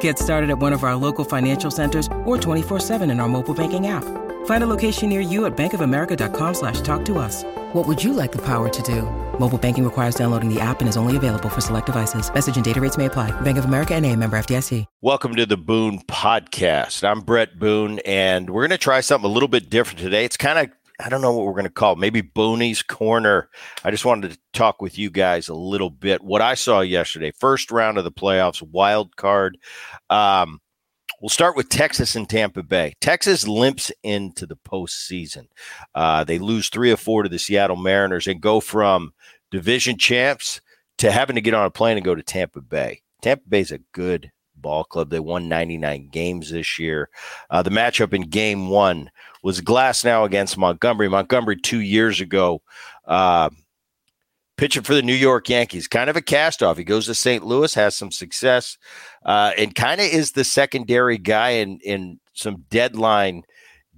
Get started at one of our local financial centers or 24-7 in our mobile banking app. Find a location near you at bankofamerica.com slash talk to us. What would you like the power to do? Mobile banking requires downloading the app and is only available for select devices. Message and data rates may apply. Bank of America and a member FDIC. Welcome to the Boone Podcast. I'm Bret Boone, and we're going to try something a little bit different today. It's kind of I don't know what we're going to call it. Maybe Booney's Corner. I just wanted to talk with you guys a little bit. What I saw yesterday, first round of the playoffs, wild card. Um, we'll start with Texas and Tampa Bay. Texas limps into the postseason. Uh, they lose three or four to the Seattle Mariners and go from division champs to having to get on a plane and go to Tampa Bay. Tampa Bay's a good ball club. They won 99 games this year. Uh, the matchup in game one was Glasnow against Montgomery. Montgomery two years ago, uh, pitching for the New York Yankees, kind of a cast off. He goes to St. Louis, has some success, uh, and kind of is the secondary guy in in some deadline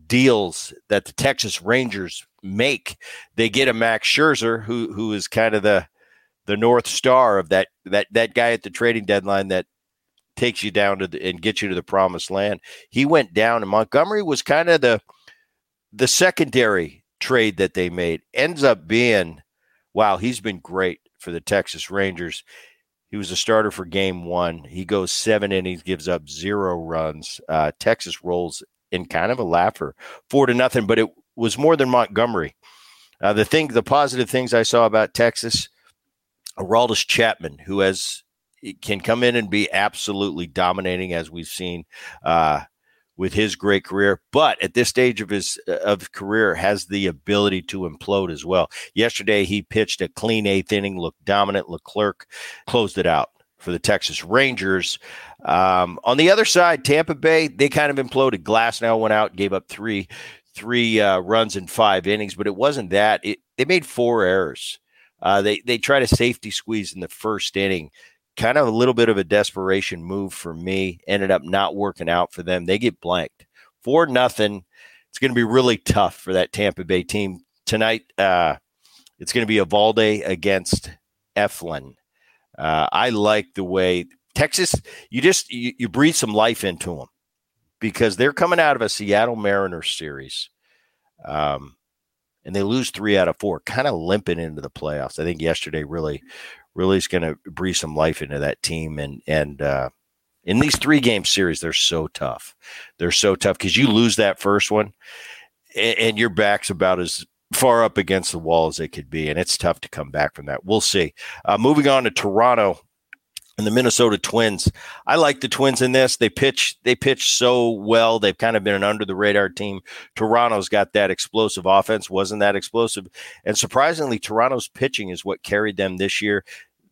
deals that the Texas Rangers make. They get a Max Scherzer, who who is kind of the the north star of that that that guy at the trading deadline that takes you down to the, and gets you to the promised land. He went down, and Montgomery was kind of the the secondary trade that they made ends up being wow, he's been great for the Texas Rangers. He was a starter for game one. He goes seven innings, gives up zero runs. Uh, Texas rolls in kind of a laugher, four to nothing, but it was more than Montgomery. Uh, the thing, the positive things I saw about Texas, Aroldis Chapman, who has can come in and be absolutely dominating as we've seen uh, with his great career, but at this stage of his of career has the ability to implode as well. Yesterday he pitched a clean eighth inning, looked dominant. Leclerc closed it out for the Texas Rangers. Um, on the other side, Tampa Bay they kind of imploded. Glasnow went out, gave up three three uh, runs in five innings, but it wasn't that. It, they made four errors. Uh, they they tried a safety squeeze in the first inning kind of a little bit of a desperation move for me. Ended up not working out for them. They get blanked for nothing. It's going to be really tough for that Tampa Bay team tonight. Uh, it's going to be Eovaldi against Eflin. Uh, I like the way Texas. You just you, you breathe some life into them because they're coming out of a Seattle Mariners series. Um, and they lose three out of four, kind of limping into the playoffs. I think yesterday really, really is going to breathe some life into that team. And and uh, in these three game series, they're so tough. They're so tough because you lose that first one, and, and your back's about as far up against the wall as it could be, and it's tough to come back from that. We'll see. Uh, moving on to Toronto and the Minnesota Twins. I like the Twins in this. They pitch they pitch so well. They've kind of been an under the radar team. Toronto's got that explosive offense. Wasn't that explosive? And surprisingly, Toronto's pitching is what carried them this year.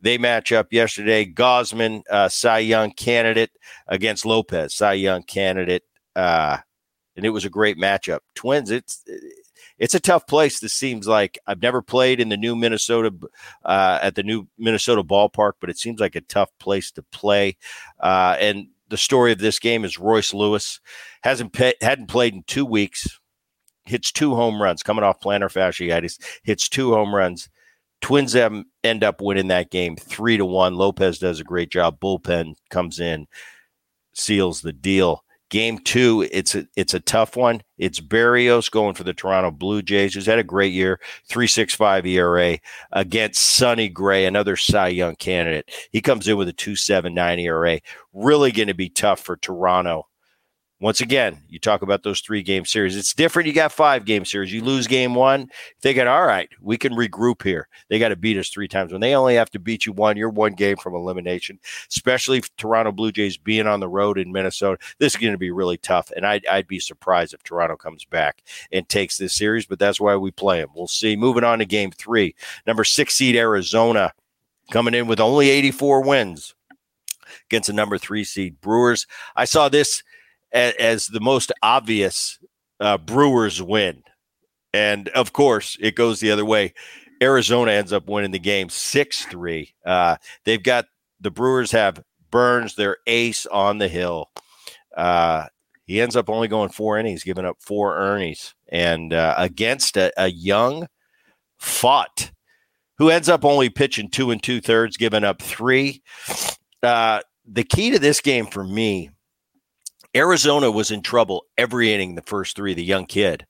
They match up yesterday. Gausman, uh, Cy Young candidate against Lopez, Cy Young candidate, uh, and it was a great matchup. Twins, it's it's a tough place. This seems like I've never played in the new Minnesota uh, at the new Minnesota ballpark, but it seems like a tough place to play. Uh, and the story of this game is Royce Lewis hasn't hadn't played in two weeks. Hits two home runs coming off plantar fasciitis. Hits two home runs. Twins end up winning that game three to one. Lopez does a great job. Bullpen comes in, seals the deal. Game two, it's a it's a tough one. It's Berrios going for the Toronto Blue Jays, who's had a great year, three six five ERA against Sonny Gray, another Cy Young candidate. He comes in with a two seven nine ERA. Really going to be tough for Toronto once again, you talk about those three game series. It's different. You got five game series. You lose game one, got all right. We can regroup here. They got to beat us three times. When they only have to beat you one, you're one game from elimination. Especially Toronto Blue Jays being on the road in Minnesota, this is going to be really tough. And I'd, I'd be surprised if Toronto comes back and takes this series. But that's why we play them. We'll see. Moving on to game three, number six seed Arizona coming in with only 84 wins against the number three seed Brewers. I saw this as, as the most obvious uh, Brewers win. And of course, it goes the other way. Arizona ends up winning the game 6 3. Uh, they've got the Brewers have Burnes, their ace on the hill. Uh, he ends up only going four innings, giving up four earnings, and uh, against a, a young Pfaadt who ends up only pitching two and two thirds, giving up three. Uh, the key to this game for me Arizona was in trouble every inning, the first three, the young kid,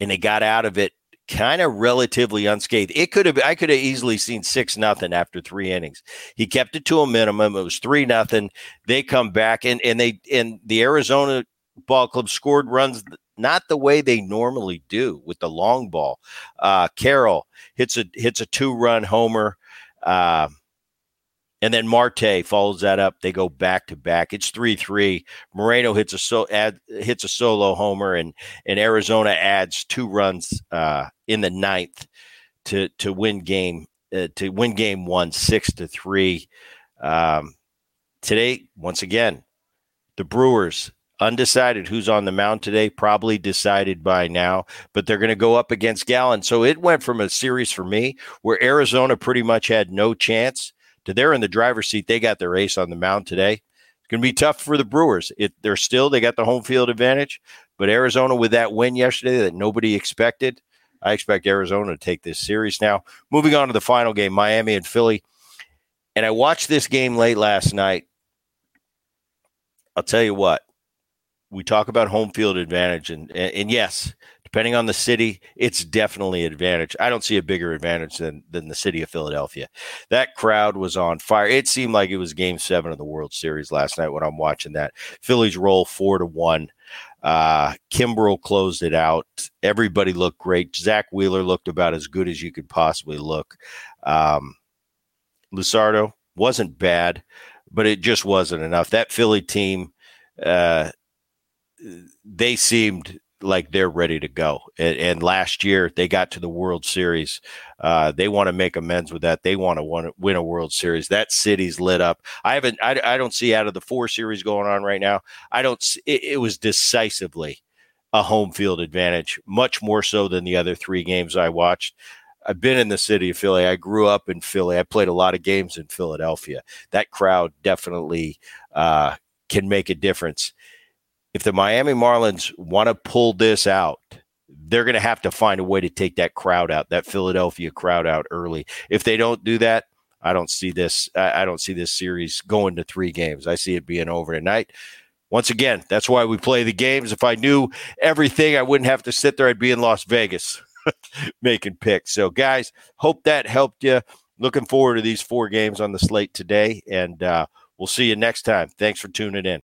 and they got out of it kind of relatively unscathed. It could have I could have easily seen six nothing after three innings. He kept it to a minimum. It was three nothing. They come back and and they and the Arizona ball club scored runs not the way they normally do with the long ball. Uh, Carroll hits a hits a two run homer. Uh, and then Marte follows that up. They go back to back. It's three three. Moreno hits a so add, hits a solo homer, and and Arizona adds two runs uh, in the ninth to to win game uh, to win game one six to three. Um, today, once again, the Brewers undecided who's on the mound today. Probably decided by now, but they're going to go up against Gallen. So it went from a series for me where Arizona pretty much had no chance they're in the driver's seat. They got their ace on the mound today. It's going to be tough for the Brewers. It, they're still they got the home field advantage, but Arizona with that win yesterday that nobody expected. I expect Arizona to take this series now. Moving on to the final game, Miami and Philly. And I watched this game late last night. I'll tell you what, we talk about home field advantage, and, and, and yes, depending on the city, it's definitely an advantage. I don't see a bigger advantage than than the city of Philadelphia. That crowd was on fire. It seemed like it was Game Seven of the World Series last night when I'm watching that. Phillies roll four to one. Uh, Kimbrel closed it out. Everybody looked great. Zack Wheeler looked about as good as you could possibly look. Um, Luzardo wasn't bad, but it just wasn't enough. That Philly team, uh, they seemed like they're ready to go. And, and, last year they got to the World Series. Uh, they want to make amends with that. They want to win a World Series. That city's lit up. I haven't. I, I don't see out of the four series going on right now. I don't. It, it was decisively a home field advantage, much more so than the other three games I watched. I've been in the city of Philly. I grew up in Philly. I played a lot of games in Philadelphia. That crowd definitely uh, can make a difference if the Miami Marlins want to pull this out, they're going to have to find a way to take that crowd out, that Philadelphia crowd out early. If they don't do that, I don't see this. I don't see this series going to three games. I see it being over tonight. Once again, that's why we play the games. If I knew everything, I wouldn't have to sit there. I'd be in Las Vegas making picks. So, guys, hope that helped you. Looking forward to these four games on the slate today, and uh, we'll see you next time. Thanks for tuning in.